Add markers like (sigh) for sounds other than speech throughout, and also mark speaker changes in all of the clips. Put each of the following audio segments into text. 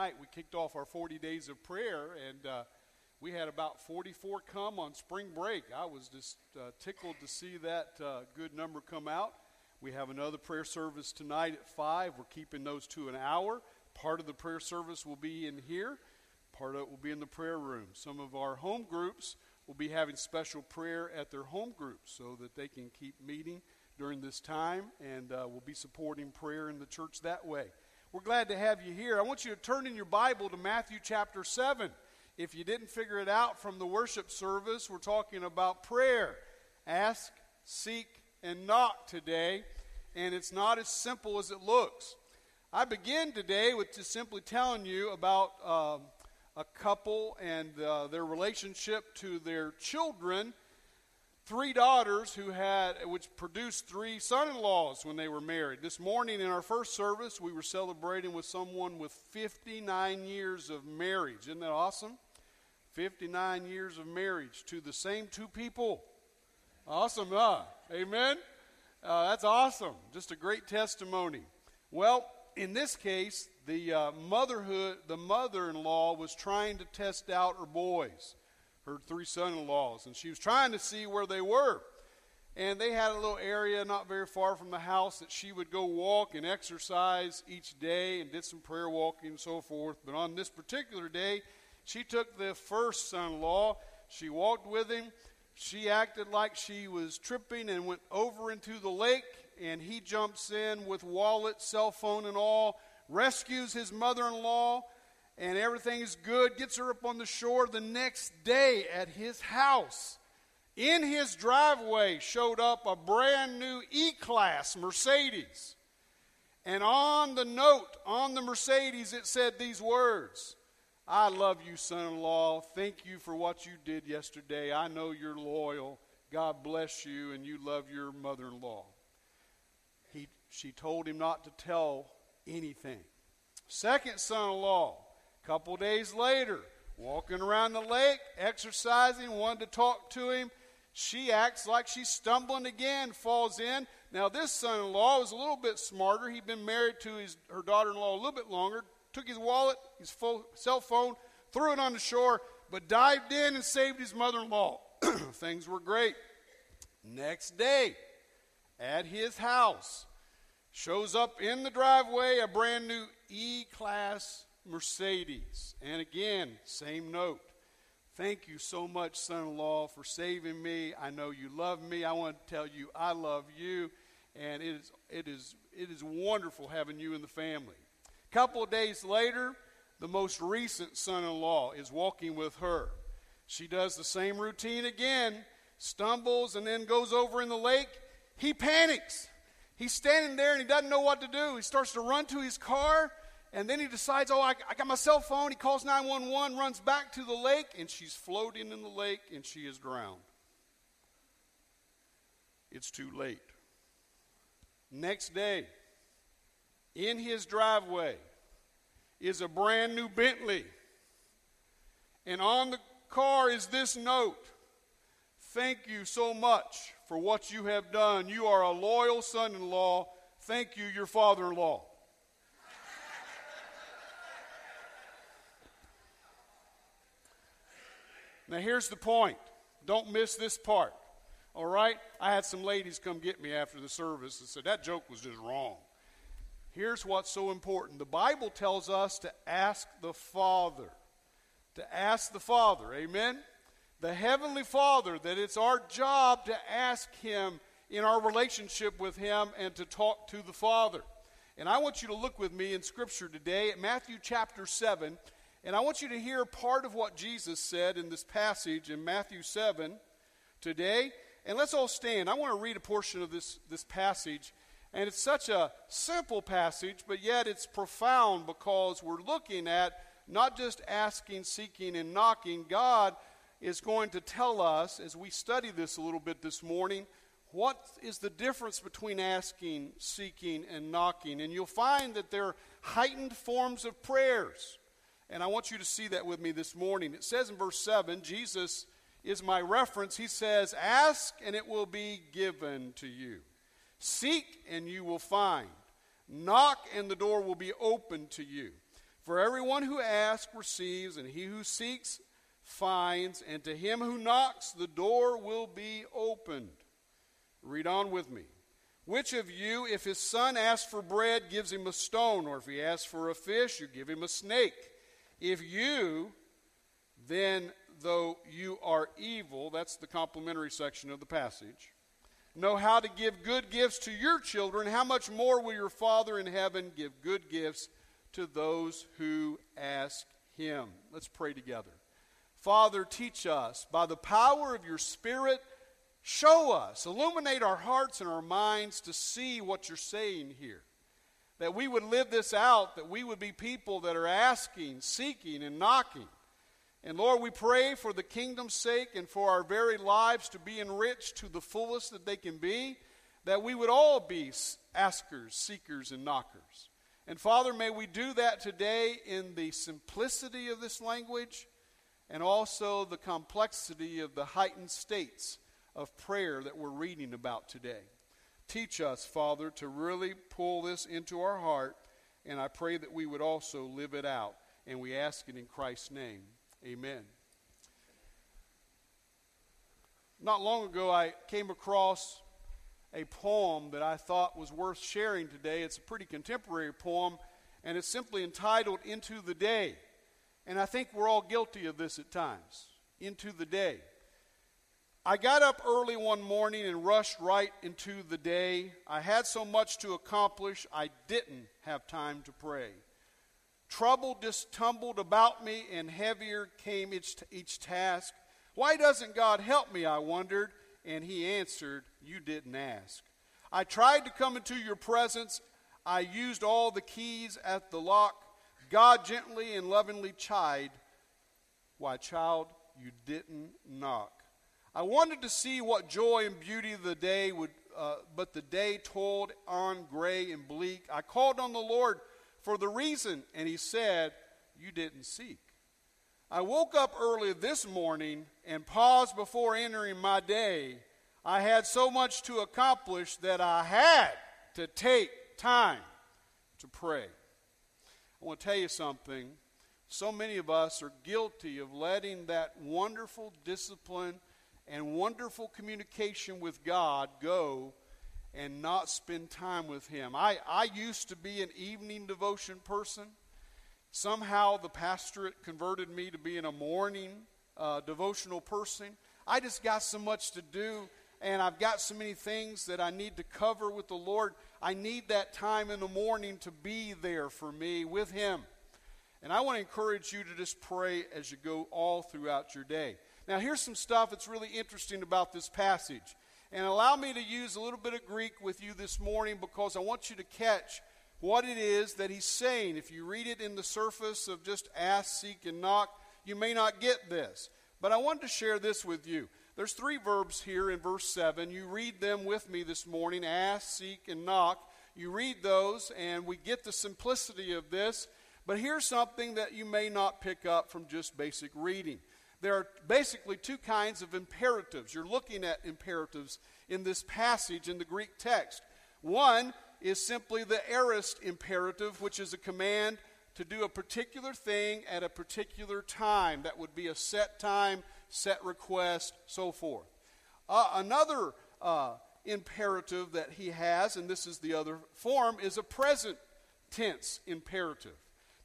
Speaker 1: night, we kicked off our 40 days of prayer, and uh, we had about 44 come on spring break. I was just uh, tickled to see that uh, good number come out. We have another prayer service tonight at 5. We're keeping those to an hour. Part of the prayer service will be in here, part of it will be in the prayer room. Some of our home groups will be having special prayer at their home groups so that they can keep meeting during this time, and uh, we'll be supporting prayer in the church that way. We're glad to have you here. I want you to turn in your Bible to Matthew chapter 7. If you didn't figure it out from the worship service, we're talking about prayer. Ask, seek, and knock today, and it's not as simple as it looks. I begin today with just simply telling you about uh, a couple and uh, their relationship to their children three daughters who had which produced three son-in-laws when they were married. This morning in our first service we were celebrating with someone with 59 years of marriage. Isn't that awesome? 59 years of marriage to the same two people. Awesome huh? Amen? Uh, that's awesome. Just a great testimony. Well in this case the uh, motherhood the mother-in-law was trying to test out her boys her three son in laws, and she was trying to see where they were. And they had a little area not very far from the house that she would go walk and exercise each day and did some prayer walking and so forth. But on this particular day, she took the first son in law, she walked with him. She acted like she was tripping and went over into the lake, and he jumps in with wallet, cell phone, and all, rescues his mother in law and everything is good, gets her up on the shore. The next day at his house, in his driveway, showed up a brand new E Class Mercedes. And on the note, on the Mercedes, it said these words I love you, son in law. Thank you for what you did yesterday. I know you're loyal. God bless you, and you love your mother in law. She told him not to tell anything. Second son in law, couple days later, walking around the lake, exercising, wanted to talk to him. She acts like she's stumbling again, falls in. Now, this son in law was a little bit smarter. He'd been married to his, her daughter in law a little bit longer, took his wallet, his cell phone, threw it on the shore, but dived in and saved his mother in law. (clears throat) Things were great. Next day, at his house, shows up in the driveway a brand new E Class Mercedes. And again, same note. Thank you so much, son in law, for saving me. I know you love me. I want to tell you I love you. And it is, it is, it is wonderful having you in the family. A couple of days later, the most recent son in law is walking with her. She does the same routine again, stumbles, and then goes over in the lake. He panics. He's standing there and he doesn't know what to do. He starts to run to his car and then he decides, oh, I, I, got my cell phone. He calls 911, runs back to the lake, and she's floating in the lake and she is drowned. It's too late. Next day, in his driveway is a brand new Bentley. And on the car is this note Thank you so much for what you have done. You are a loyal son in law. Thank you, your father in law. Now, here's the point. Don't miss this part. All right? I had some ladies come get me after the service and said that joke was just wrong. Here's what's so important the Bible tells us to ask the Father. To ask the Father. Amen? The Heavenly Father, that it's our job to ask Him in our relationship with Him and to talk to the Father. And I want you to look with me in Scripture today at Matthew chapter 7 and I want you to hear part of what Jesus said in this passage in Matthew 7 today. And let's all stand. I want to read a portion of this, this passage. And it's such a simple passage, but yet it's profound because we're looking at not just asking, seeking, and knocking. God is going to tell us as we study this a little bit this morning what is the difference between asking, seeking, and knocking. And you'll find that there are heightened forms of prayers. And I want you to see that with me this morning. It says in verse 7 Jesus is my reference. He says, Ask and it will be given to you. Seek and you will find. Knock and the door will be opened to you. For everyone who asks receives, and he who seeks finds, and to him who knocks the door will be opened. Read on with me. Which of you, if his son asks for bread, gives him a stone, or if he asks for a fish, you give him a snake? If you, then, though you are evil, that's the complementary section of the passage, know how to give good gifts to your children, how much more will your Father in heaven give good gifts to those who ask him? Let's pray together. Father, teach us by the power of your Spirit. Show us, illuminate our hearts and our minds to see what you're saying here. That we would live this out, that we would be people that are asking, seeking, and knocking. And Lord, we pray for the kingdom's sake and for our very lives to be enriched to the fullest that they can be, that we would all be askers, seekers, and knockers. And Father, may we do that today in the simplicity of this language and also the complexity of the heightened states of prayer that we're reading about today. Teach us, Father, to really pull this into our heart, and I pray that we would also live it out. And we ask it in Christ's name. Amen. Not long ago, I came across a poem that I thought was worth sharing today. It's a pretty contemporary poem, and it's simply entitled Into the Day. And I think we're all guilty of this at times. Into the day. I got up early one morning and rushed right into the day. I had so much to accomplish, I didn't have time to pray. Trouble just tumbled about me, and heavier came each, each task. Why doesn't God help me? I wondered, and He answered, You didn't ask. I tried to come into your presence. I used all the keys at the lock. God gently and lovingly chid, Why, child, you didn't knock. I wanted to see what joy and beauty the day would, uh, but the day toiled on gray and bleak. I called on the Lord for the reason, and He said, You didn't seek. I woke up early this morning and paused before entering my day. I had so much to accomplish that I had to take time to pray. I want to tell you something. So many of us are guilty of letting that wonderful discipline and wonderful communication with God go and not spend time with Him. I, I used to be an evening devotion person. Somehow the pastorate converted me to being a morning uh, devotional person. I just got so much to do, and I've got so many things that I need to cover with the Lord. I need that time in the morning to be there for me with Him. And I want to encourage you to just pray as you go all throughout your day. Now, here's some stuff that's really interesting about this passage. And allow me to use a little bit of Greek with you this morning because I want you to catch what it is that he's saying. If you read it in the surface of just ask, seek, and knock, you may not get this. But I wanted to share this with you. There's three verbs here in verse 7. You read them with me this morning ask, seek, and knock. You read those, and we get the simplicity of this. But here's something that you may not pick up from just basic reading. There are basically two kinds of imperatives. You're looking at imperatives in this passage in the Greek text. One is simply the aorist imperative, which is a command to do a particular thing at a particular time. That would be a set time, set request, so forth. Uh, another uh, imperative that he has, and this is the other form, is a present tense imperative.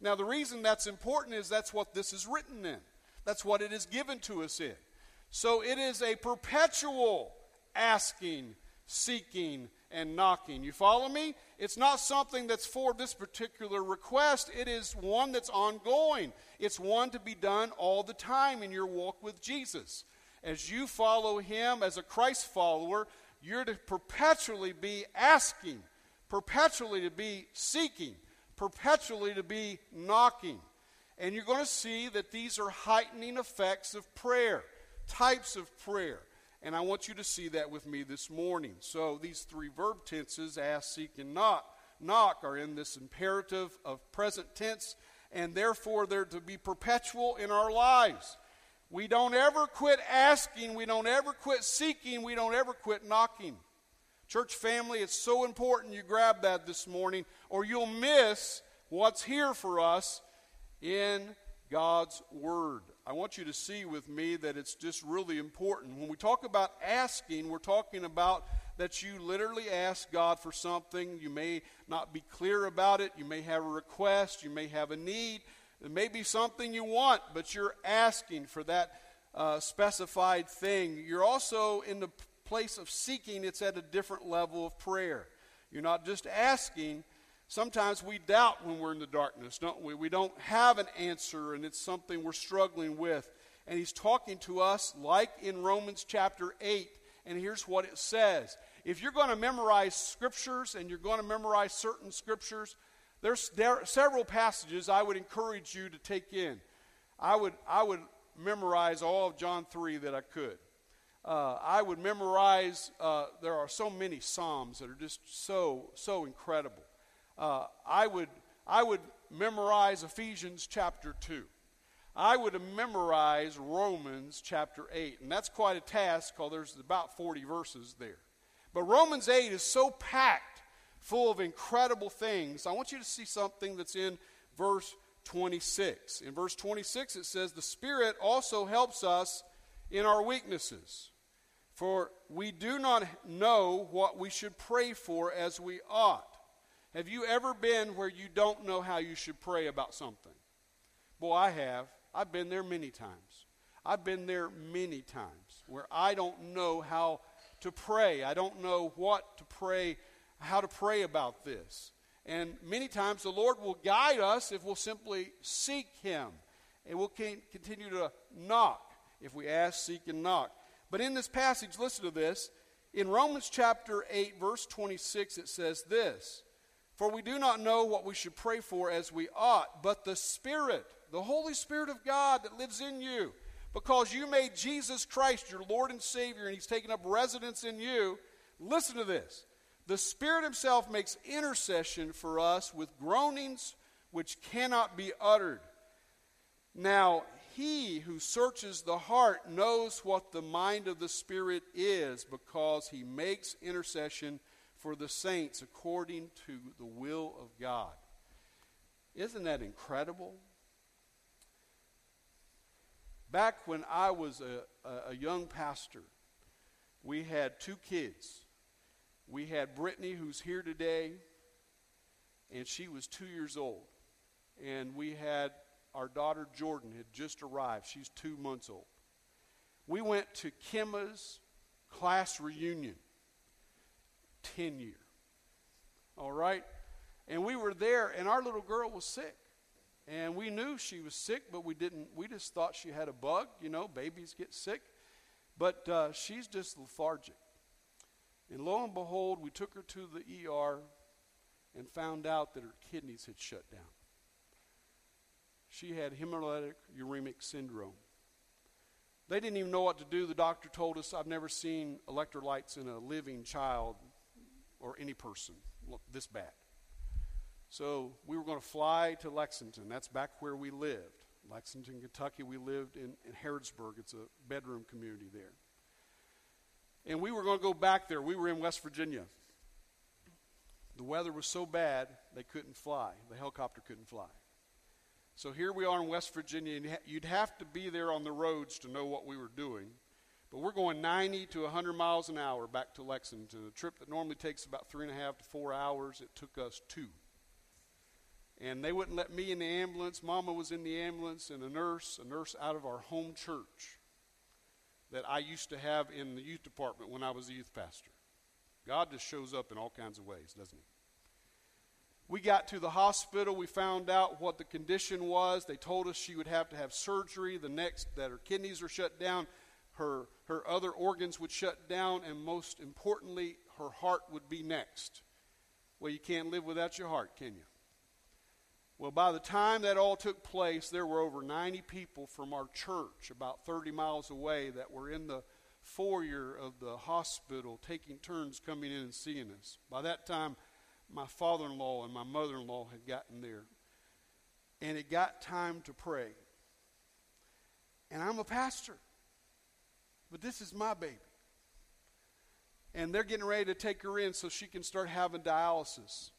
Speaker 1: Now, the reason that's important is that's what this is written in. That's what it is given to us in. So it is a perpetual asking, seeking, and knocking. You follow me? It's not something that's for this particular request. It is one that's ongoing. It's one to be done all the time in your walk with Jesus. As you follow Him as a Christ follower, you're to perpetually be asking, perpetually to be seeking, perpetually to be knocking. And you're going to see that these are heightening effects of prayer, types of prayer. And I want you to see that with me this morning. So these three verb tenses, ask, seek, and knock, knock are in this imperative of present tense, and therefore they're to be perpetual in our lives. We don't ever quit asking, we don't ever quit seeking, we don't ever quit knocking. Church family, it's so important you grab that this morning, or you'll miss what's here for us in God's Word. I want you to see with me that it's just really important. When we talk about asking, we're talking about that you literally ask God for something. You may not be clear about it. You may have a request. You may have a need. It may be something you want, but you're asking for that uh, specified thing. You're also in the place of seeking, it's at a different level of prayer. You're not just asking. Sometimes we doubt when we're in the darkness, don't we? We don't have an answer, and it's something we're struggling with. And he's talking to us like in Romans chapter 8, and here's what it says. If you're going to memorize scriptures and you're going to memorize certain scriptures, there's there several passages I would encourage you to take in. I would, I would memorize all of John 3 that I could. Uh, I would memorize, uh, there are so many Psalms that are just so, so incredible. Uh, I, would, I would memorize Ephesians chapter 2. I would memorize Romans chapter 8. And that's quite a task because there's about 40 verses there. But Romans 8 is so packed full of incredible things. I want you to see something that's in verse 26. In verse 26, it says, The Spirit also helps us in our weaknesses. For we do not know what we should pray for as we ought. Have you ever been where you don't know how you should pray about something? Boy, I have. I've been there many times. I've been there many times where I don't know how to pray. I don't know what to pray, how to pray about this. And many times the Lord will guide us if we'll simply seek Him. And we'll continue to knock if we ask, seek, and knock. But in this passage, listen to this. In Romans chapter 8, verse 26, it says this For we do not know what we should pray for as we ought, but the Spirit, the Holy Spirit of God that lives in you, because you made Jesus Christ your Lord and Savior, and He's taken up residence in you. Listen to this. The Spirit Himself makes intercession for us with groanings which cannot be uttered. Now, He who searches the heart knows what the mind of the Spirit is because He makes intercession for the saints according to the will of God. Isn't that incredible? Back when I was a, a, young pastor, we had two kids we had Brittany, who's here today, and she was two years old. And we had our daughter Jordan had just arrived. She's two months old. We went to Kimma's class reunion, 10 year. All right? And we were there, and our little girl was sick. And we knew she was sick, but we didn't, we just thought she had a bug. You know, babies get sick. But uh, she's just lethargic. And lo and behold, we took her to the ER and found out that her kidneys had shut down. She had hemolytic uremic syndrome. They didn't even know what to do. The doctor told us, I've never seen electrolytes in a living child or any person Look, this bad. So we were going to fly to Lexington. That's back where we lived. Lexington, Kentucky. We lived in, in Harrodsburg. It's a bedroom community there and we were going to go back there. We were in West Virginia. The weather was so bad they couldn't fly. The helicopter couldn't fly. So here we are in West Virginia, and you'd have to be there on the roads to know what we were doing. But we're going 90 to 100 miles an hour back to Lexington. A trip that normally takes about three and a half to four hours, it took us two. And they wouldn't let me in the ambulance. Mama was in the ambulance, and a nurse, a nurse out of our home church that I used to have in the youth department when I was a youth pastor. God just shows up in all kinds of ways, doesn't he? We got to the hospital. We found out what the condition was. They told us she would have to have surgery. The next, that her kidneys are shut down, her, her other organs would shut down, and most importantly, her heart would be next. Well, you can't live without your heart, can you? Well, by the time that all took place, there were over 90 people from our church, about 30 miles away, that were in the foyer of the hospital taking turns coming in and seeing us. By that time, my father in law and my mother in law had gotten there. And it got time to pray. And I'm a pastor, but this is my baby. And they're getting ready to take her in so she can start having dialysis.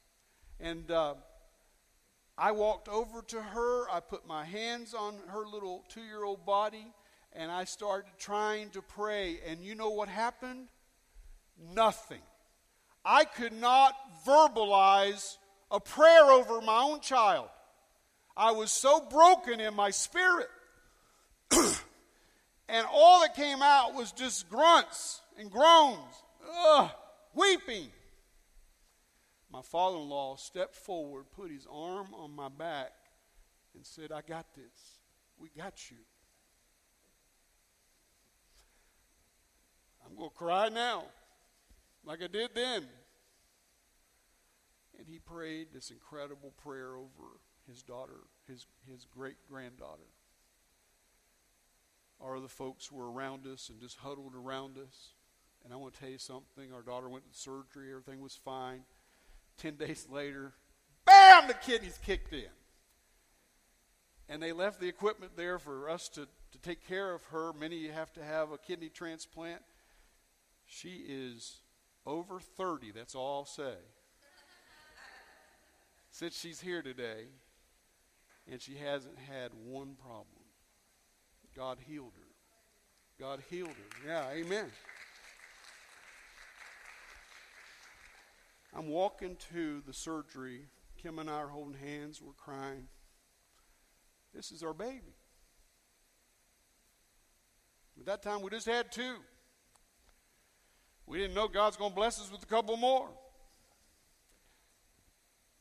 Speaker 1: And uh, I walked over to her. I put my hands on her little two year old body and I started trying to pray. And you know what happened? Nothing. I could not verbalize a prayer over my own child. I was so broken in my spirit. (clears throat) and all that came out was just grunts and groans, ugh, weeping. My father in law stepped forward, put his arm on my back, and said, I got this. We got you. I'm going to cry now, like I did then. And he prayed this incredible prayer over his daughter, his, his great granddaughter. Our other folks who were around us and just huddled around us. And I want to tell you something. Our daughter went to surgery, everything was fine. Ten (laughs) days later, bam, the kidneys kicked in. And they left the equipment there for us to, to take care of her. Many have to have a kidney transplant. She is over 30, that's all I'll say. Since she's here today, and she hasn't had one problem. God healed her. God healed her. Yeah, amen. I'm walking to the surgery. Kim and I are holding hands. We're crying. This is our baby. At that time, we just had two. We didn't know God's going to bless us with a couple more.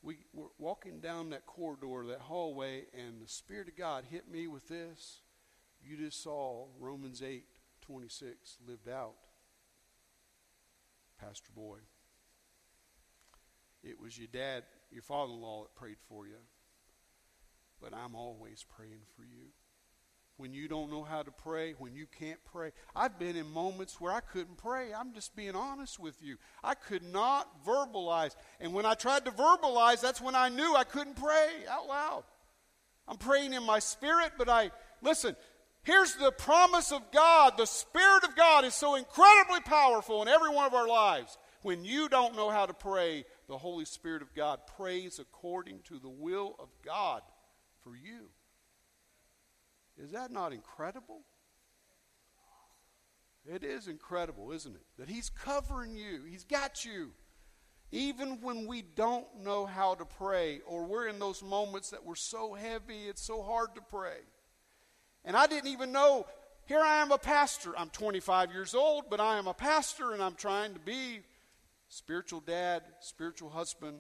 Speaker 1: We were walking down that corridor, that hallway, and the Spirit of God hit me with this. You just saw Romans 8 26 lived out. Pastor Boy. It was your dad, your father in law, that prayed for you. But I'm always praying for you when you don't know how to pray, when you can't pray. I've been in moments where I couldn't pray. I'm just being honest with you. I could not verbalize. And when I tried to verbalize, that's when I knew I couldn't pray out loud. I'm praying in my spirit, but I, listen, here's the promise of God. The Spirit of God is so incredibly powerful in every one of our lives. When you don't know how to pray, the Holy Spirit of God prays according to the will of God for you. Is that not incredible? It is incredible, isn't it? That He's covering you, He's got you. Even when we don't know how to pray, or we're in those moments that we're so heavy, it's so hard to pray. And I didn't even know, here I am a pastor. I'm 25 years old, but I am a pastor, and I'm trying to be spiritual dad, spiritual husband,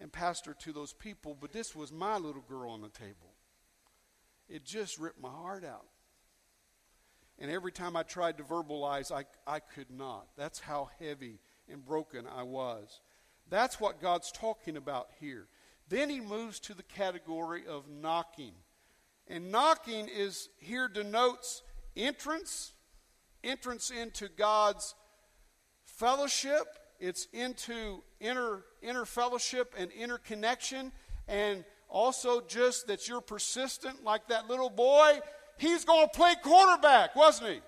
Speaker 1: and pastor to those people. But this was my little girl on the table it just ripped my heart out. And every time I tried to verbalize, I, I could not. That's how heavy and broken I was. That's what God's talking about here. Then he moves to the category of knocking. And knocking is here denotes entrance, entrance into God's fellowship. It's into inner, inner fellowship and inner connection. And also, just that you're persistent like that little boy. He's going to play quarterback, wasn't he?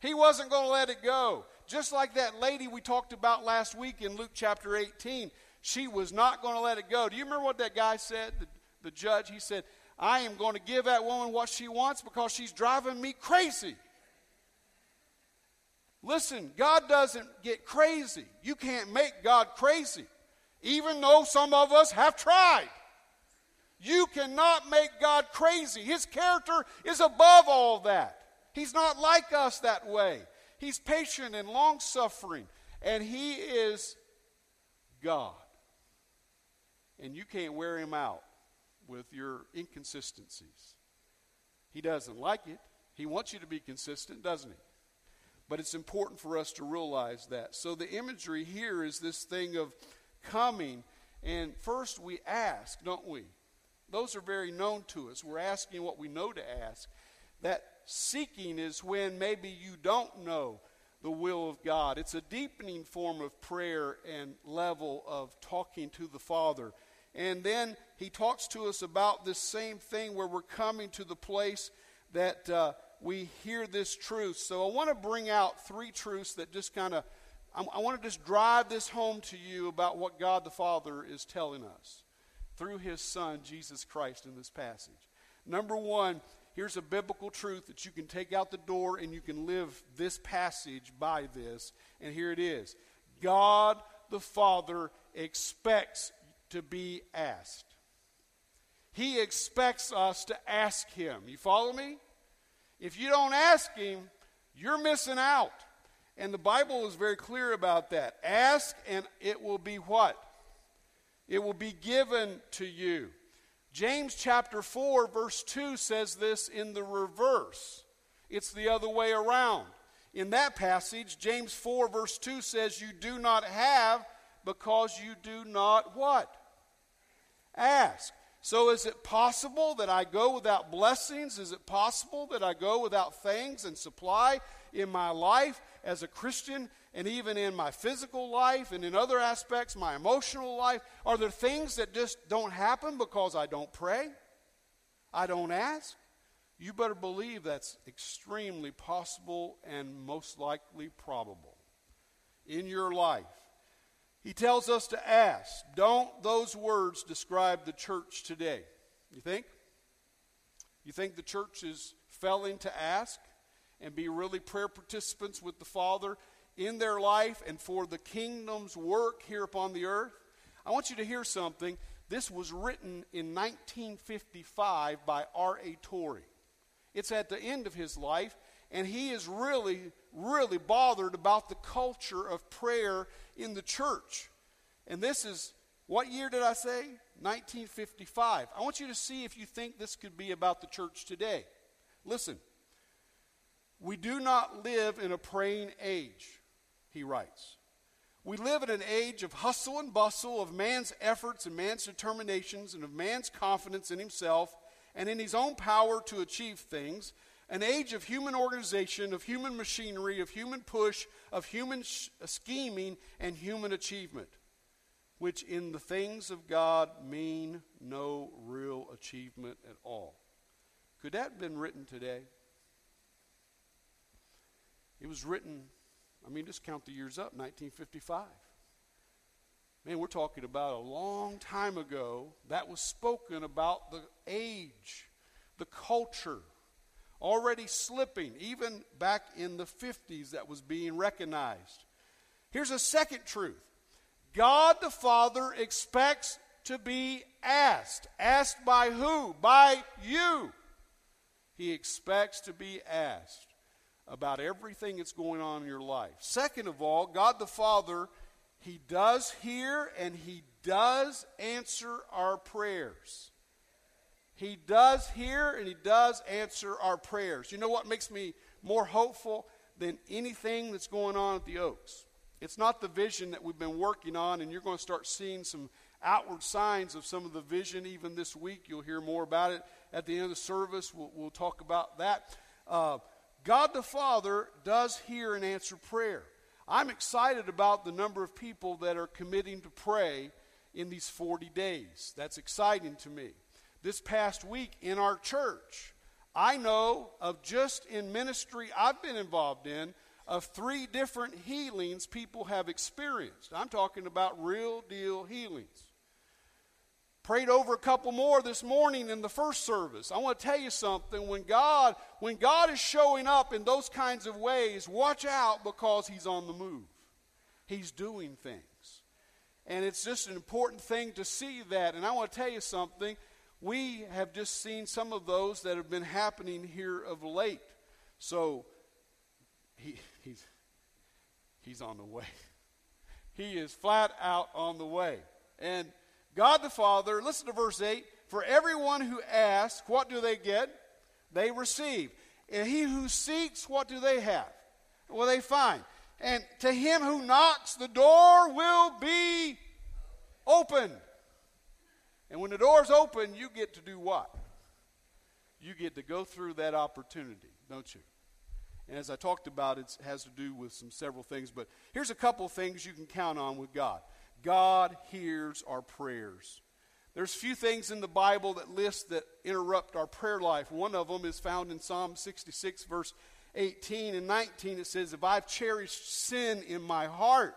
Speaker 1: He wasn't going to let it go. Just like that lady we talked about last week in Luke chapter 18. She was not going to let it go. Do you remember what that guy said, the, the judge? He said, I am going to give that woman what she wants because she's driving me crazy. Listen, God doesn't get crazy. You can't make God crazy even though some of us have tried. You cannot make God crazy. His character is above all that. He's not like us that way. He's patient and long suffering, and He is God. And you can't wear Him out with your inconsistencies. He doesn't like it. He wants you to be consistent, doesn't He? But it's important for us to realize that. So the imagery here is this thing of coming. And first we ask, don't we? Those are very known to us. We're asking what we know to ask. That seeking is when maybe you don't know the will of God. It's a deepening form of prayer and level of talking to the Father. And then he talks to us about this same thing where we're coming to the place that uh, we hear this truth. So I want to bring out three truths that just kind of I want to just drive this home to you about what God the Father is telling us. through his son, Jesus Christ, in this passage. Number one, here's a biblical truth that you can take out the door and you can live this passage by this. And here it is God the Father expects to be asked. He expects us to ask Him. You follow me? If you don't ask Him, you're missing out. And the Bible is very clear about that. Ask and it will be what? It will be given to you. James chapter 4, verse 2 says this in the reverse. It's the other way around. In that passage, James 4, verse 2 says, You do not have because you do not what? Ask. So, is it possible that I go without blessings? Is it possible that I go without things and supply in my life as a Christian and even in my physical life and in other aspects, my emotional life? Are there things that just don't happen because I don't pray? I don't ask? You better believe that's extremely possible and most likely probable in your life. He tells us to ask. Don't those words describe the church today? You think? You think the church is failing to ask and be really prayer participants with the Father in their life and for the kingdom's work here upon the earth? I want you to hear something. This was written in 1955 by R.A. Torrey. It's at the end of his life, and he is really, really bothered about the culture of prayer in the church. And this is, what year did I say? 1955. I want you to see if you think this could be about the church today. Listen, we do not live in a praying age, he writes. We live in an age of hustle and bustle, of man's efforts and man's determinations, and of man's confidence in himself and in his own power to achieve things an age of human organization, of human machinery, of human push, of human sh- uh, scheming, and human achievement, which in the things of God mean no real achievement at all. Could that have been written today? It was written, I mean, just count the years up 1955. Man, we're talking about a long time ago that was spoken about the age, the culture already slipping, even back in the 50s, that was being recognized. Here's a second truth God the Father expects to be asked. Asked by who? By you. He expects to be asked about everything that's going on in your life. Second of all, God the Father, He does hear and He does answer our prayers. He does hear and He does answer our prayers. You know what makes me more hopeful than anything that's going on at the Oaks? It's not the vision that we've been working on, and you're going to start seeing some outward signs of some of the vision even this week. You'll hear more about it at the end of the service. We'll, we'll talk about that. Uh, God the Father does hear and answer prayer. I'm excited about the number of people that are committing to pray in these 40 days. That's exciting to me this past week in our church. I know of just in ministry I've been involved in of three different healings people have experienced. I'm talking about real deal healings. Prayed over a couple more this morning in the first service. I want to tell you something. When God, when God is showing up in those kinds of ways, watch out because He's on the move. He's doing things. And it's just an important thing to see that. And I want to tell you something we have just seen some of those that have been happening here of late. So he, he's, he's on the way. He is flat out on the way. And God the Father, listen to verse 8 For everyone who asks, what do they get? They receive. And he who seeks, what do they have? Well, they find. And to him who knocks, the door will be open. And when the door's open, you get to do what? You get to go through that opportunity, don't you? And as I talked about, it has to do with some several things, but here's a couple things you can count on with God. God hears our prayers. There's few things in the Bible that list that interrupt our prayer life. One of them is found in Psalm 66, verse 18 and 19. It says, If I've cherished sin in my heart,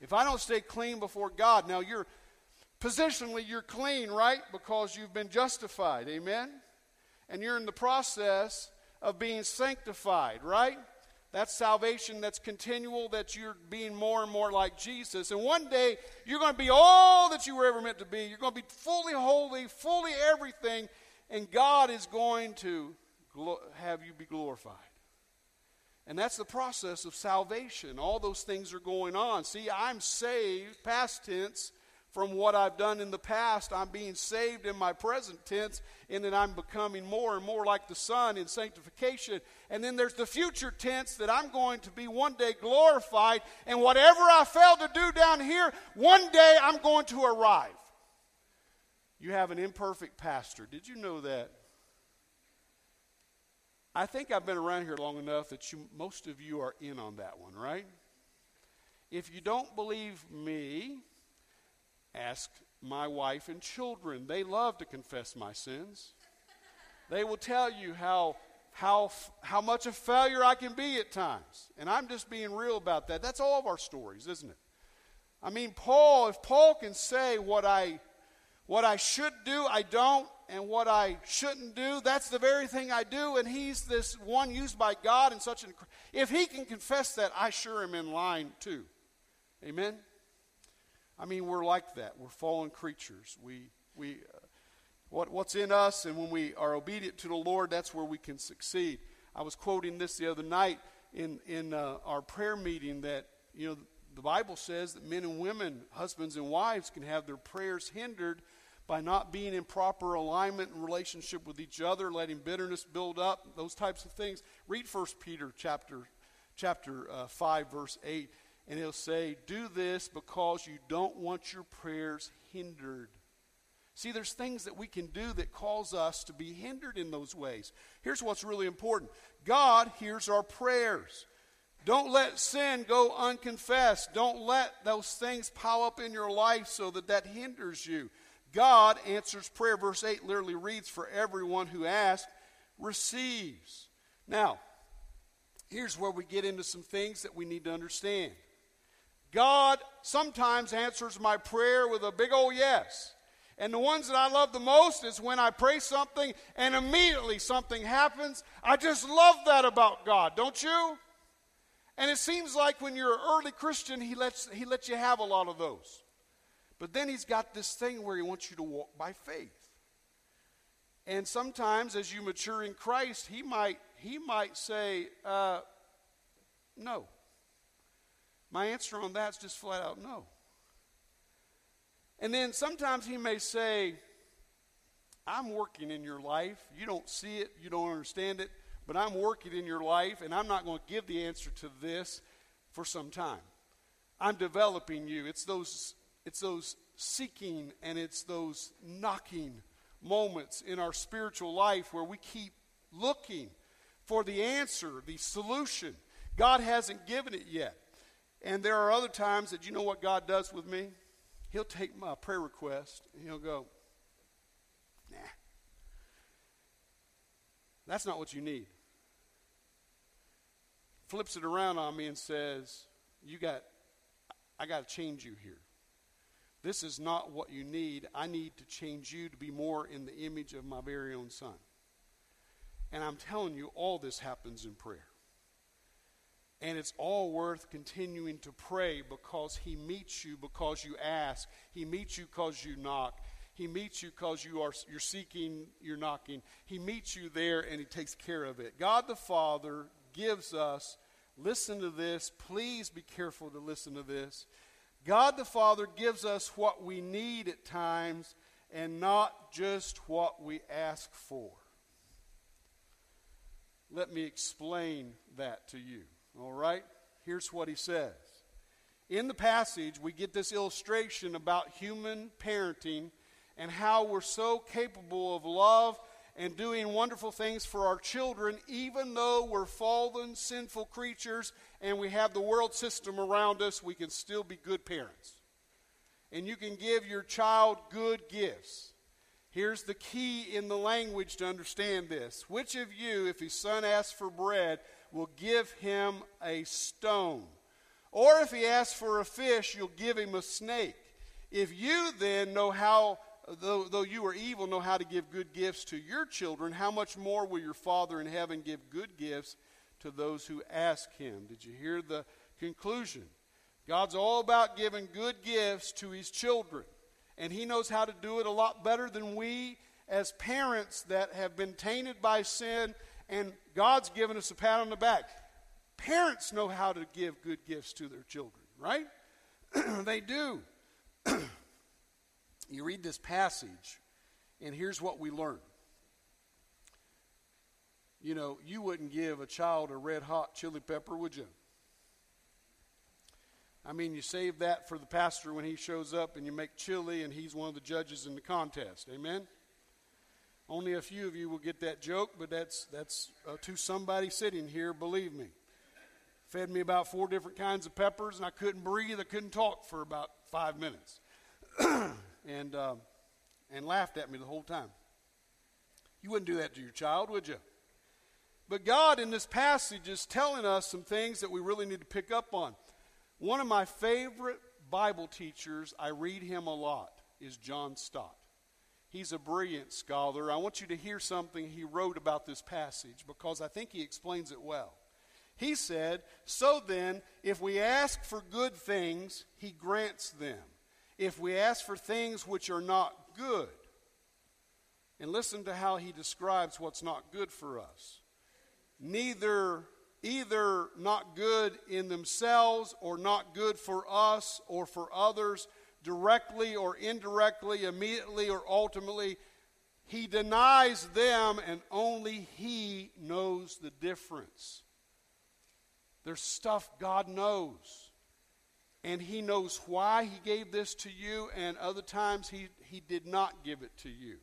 Speaker 1: if I don't stay clean before God, now you're Positionally, you're clean, right? Because you've been justified. Amen? And you're in the process of being sanctified, right? That's salvation that's continual, that you're being more and more like Jesus. And one day, you're going to be all that you were ever meant to be. You're going to be fully holy, fully everything, and God is going to glo- have you be glorified. And that's the process of salvation. All those things are going on. See, I'm saved, past tense, from what I've done in the past. I'm being saved in my present tense, and then I'm becoming more and more like the Son in sanctification. And then there's the future tense that I'm going to be one day glorified, and whatever I fail to do down here, one day I'm going to arrive. You have an imperfect pastor. Did you know that? I think I've been around here long enough that you, most of you are in on that one, right? If you don't believe me, Ask my wife and children. They love to confess my sins. They will tell you how, how, how much a failure I can be at times. And I'm just being real about that. That's all of our stories, isn't it? I mean, Paul, if Paul can say what I, what I should do, I don't, and what I shouldn't do, that's the very thing I do, and he's this one used by God in such an. If he can confess that, I sure am in line too. Amen? I mean, we're like that. We're fallen creatures. We, we, uh, what, what's in us, and when we are obedient to the Lord, that's where we can succeed. I was quoting this the other night in, in uh, our prayer meeting that, you know, the Bible says that men and women, husbands and wives, can have their prayers hindered by not being in proper alignment and relationship with each other, letting bitterness build up, those types of things. Read 1 Peter chapter, chapter uh, 5, verse 8 and he'll say, Do this because you don't want your prayers hindered. See, there's things that we can do that cause us to be hindered in those ways. Here's what's really important God hears our prayers. Don't let sin go unconfessed. Don't let those things pile up in your life so that that hinders you. God answers prayer. Verse 8 literally reads, For everyone who asks receives. Now, here's where we get into some things that we need to understand. God sometimes answers my prayer with a big old yes. And the ones that I love the most is when I pray something and immediately something happens. I just love that about God, don't you? And it seems like when you're an early Christian, he lets, he lets you have a lot of those. But then he's got this thing where he wants you to walk by faith. And sometimes as you mature in Christ, he might, he might say, uh, no. My answer on that is just flat out no. And then sometimes he may say, I'm working in your life. You don't see it, you don't understand it, but I'm working in your life, and I'm not going to give the answer to this for some time. I'm developing you. It's those, it's those seeking and it's those knocking moments in our spiritual life where we keep looking for the answer, the solution. God hasn't given it yet. And there are other times that you know what God does with me? He'll take my prayer request and he'll go, nah. That's not what you need. Flips it around on me and says, You got, I got to change you here. This is not what you need. I need to change you to be more in the image of my very own son. And I'm telling you, all this happens in prayer. And it's all worth continuing to pray because He meets you because you ask. He meets you because you knock. He meets you because you are you're seeking, you're knocking. He meets you there and He takes care of it. God the Father gives us, listen to this, please be careful to listen to this. God the Father gives us what we need at times and not just what we ask for. Let me explain that to you. All right? Here's what he says. In the passage, we get this illustration about human parenting and how we're so capable of love and doing wonderful things for our children, even though we're fallen, sinful creatures and we have the world system around us, we can still be good parents. And you can give your child good gifts. Here's the key in the language to understand this. Which of you, if his son asks for bread, will give him a stone. Or if he asks for a fish, you'll give him a snake. If you then know how, though, though you are evil, know how to give good gifts to your children, how much more will your Father in heaven give good gifts to those who ask him? Did you hear the conclusion? God's all about giving good gifts to his children. And he knows how to do it a lot better than we as parents that have been tainted by sin, and God's given us a pat on the back. Parents know how to give good gifts to their children, right? (clears throat) they do. (clears throat) you read this passage, and here's what we learn. You know, you wouldn't give a child a red hot chili pepper, would you? I mean, you save that for the pastor when he shows up and you make chili and he's one of the judges in the contest. Amen? Only a few of you will get that joke, but that's, that's uh, to somebody sitting here, believe me. Fed me about four different kinds of peppers, and I couldn't breathe. I couldn't talk for about five minutes. (clears throat) and, uh, and laughed at me the whole time. You wouldn't do that to your child, would you? But God, in this passage, is telling us some things that we really need to pick up on. One of my favorite Bible teachers, I read him a lot, is John Stott. He's a brilliant scholar. I want you to hear something he wrote about this passage because I think he explains it well. He said, So then, if we ask for good things, he grants them. If we ask for things which are not good, and listen to how he describes what's not good for us. Neither either not good in themselves or not good for us or for others, directly or indirectly, immediately or ultimately. He denies them, and only He knows the difference. There's stuff God knows. And He knows why He gave this to you, and other times He, he did not give it to you.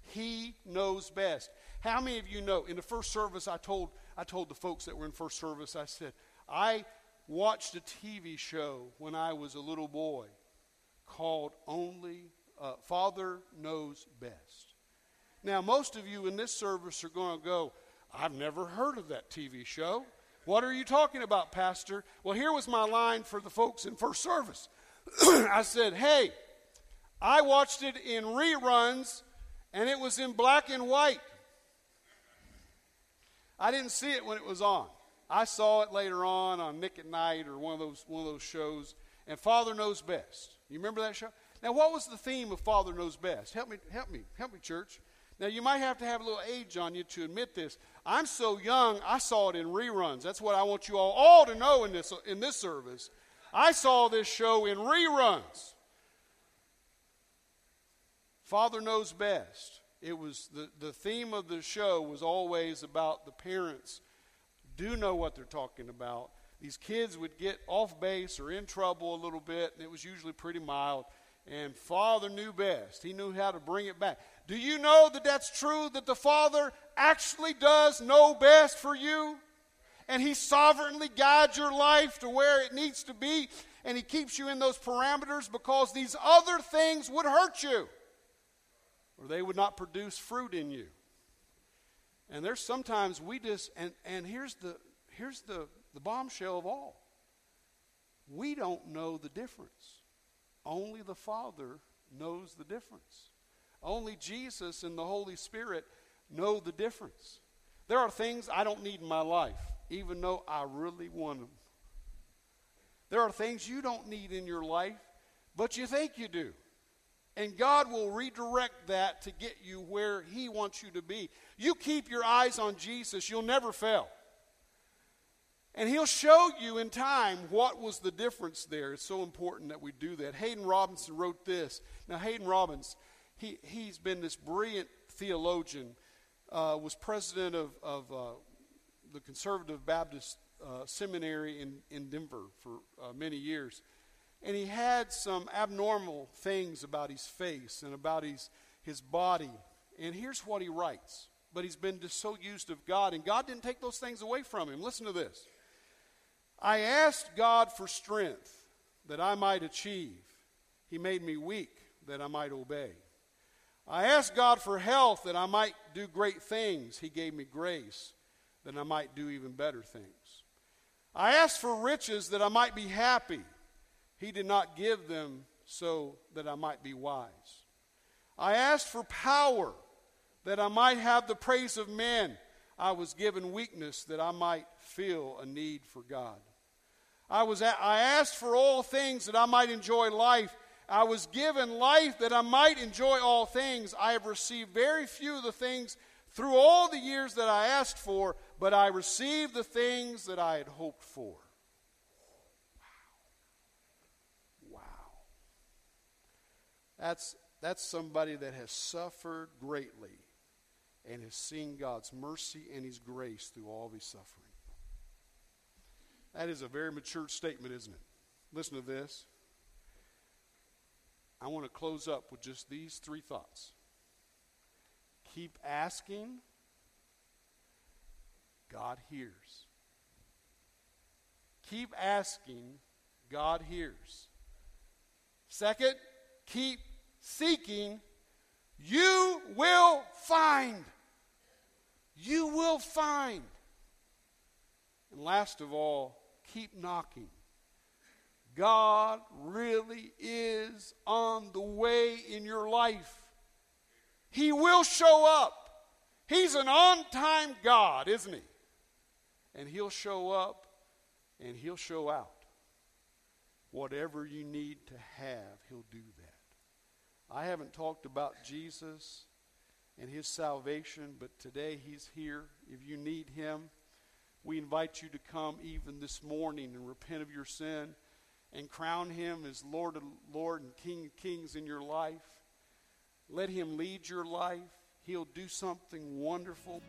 Speaker 1: He knows best. How many of you know? In the first service, I told, I told the folks that were in first service, I said, I watched a TV show when I was a little boy called Only uh, Father Knows Best. Now, most of you in this service are going to go, I've never heard of that TV show. What are you talking about, Pastor? Well, here was my line for the folks in first service. (clears throat) I said, Hey, I watched it in reruns and it was in black and white. I didn't see it when it was on. I saw it later on on Nick at Nite or one of those one of those shows. And Father Knows Best. You remember that show? Now, what was the theme of Father Knows Best? Help me, help me, help me, church. Now, you might have to have a little age on you to admit this. I'm so young, I saw it in reruns. That's what I want you all, all to know in this, in this service. I saw this show in reruns. Father Knows Best. It was the, the theme of the show was always about the parents do know what they're talking about. These kids would get off base or in trouble a little bit, and it was usually pretty mild. And Father knew best. He knew how to bring it back. Do you know that that's true, that the Father actually does know best for you? And He sovereignly guides your life to where it needs to be, and He keeps you in those parameters because these other things would hurt you or they would not produce fruit in you. And there's sometimes we just and, and here's the here's the, the bombshell of all. We don't know the difference. Only the Father knows the difference. Only Jesus and the Holy Spirit know the difference. There are things I don't need in my life, even though I really want them. There are things you don't need in your life, but you think you do. And God will redirect that to get you where He wants you to be. You keep your eyes on Jesus, you'll never fail. And He'll show you in time what was the difference there. It's so important that we do that. Haddon Robinson wrote this. Now, Haddon Robbins, he, he's been this brilliant theologian, uh, was president of, of uh, the Conservative Baptist uh, Seminary in, in Denver for uh, many years. And he had some abnormal things about his face and about his, his body. And here's what he writes. But he's been just so used of God, and God didn't take those things away from him. Listen to this. I asked God for strength that I might achieve. He made me weak that I might obey. I asked God for health that I might do great things. He gave me grace that I might do even better things. I asked for riches that I might be happy. He did not give them so that I might be wise. I asked for power that I might have the praise of men. I was given weakness that I might feel a need for God. I, was a- I asked for all things that I might enjoy life. I was given life that I might enjoy all things. I have received very few of the things through all the years that I asked for, but I received the things that I had hoped for. Wow. Wow. That's, that's somebody that has suffered greatly and has seen God's mercy and His grace through all of His suffering. That is a very mature statement, isn't it? Listen to this. I want to close up with just these three thoughts. Keep asking, God hears. Keep asking, God hears. Second, keep seeking, you will find. You will find. And last of all, keep knocking. God really is on the way in your life. He will show up. He's an on time God, isn't he? And He'll show up and He'll show out. Whatever you need to have, He'll do that. I haven't talked about Jesus and His salvation, but today He's here. If you need Him, we invite you to come even this morning and repent of your sin and crown Him as Lord of Lord and King of Kings in your life. Let Him lead your life. He'll do something wonderful.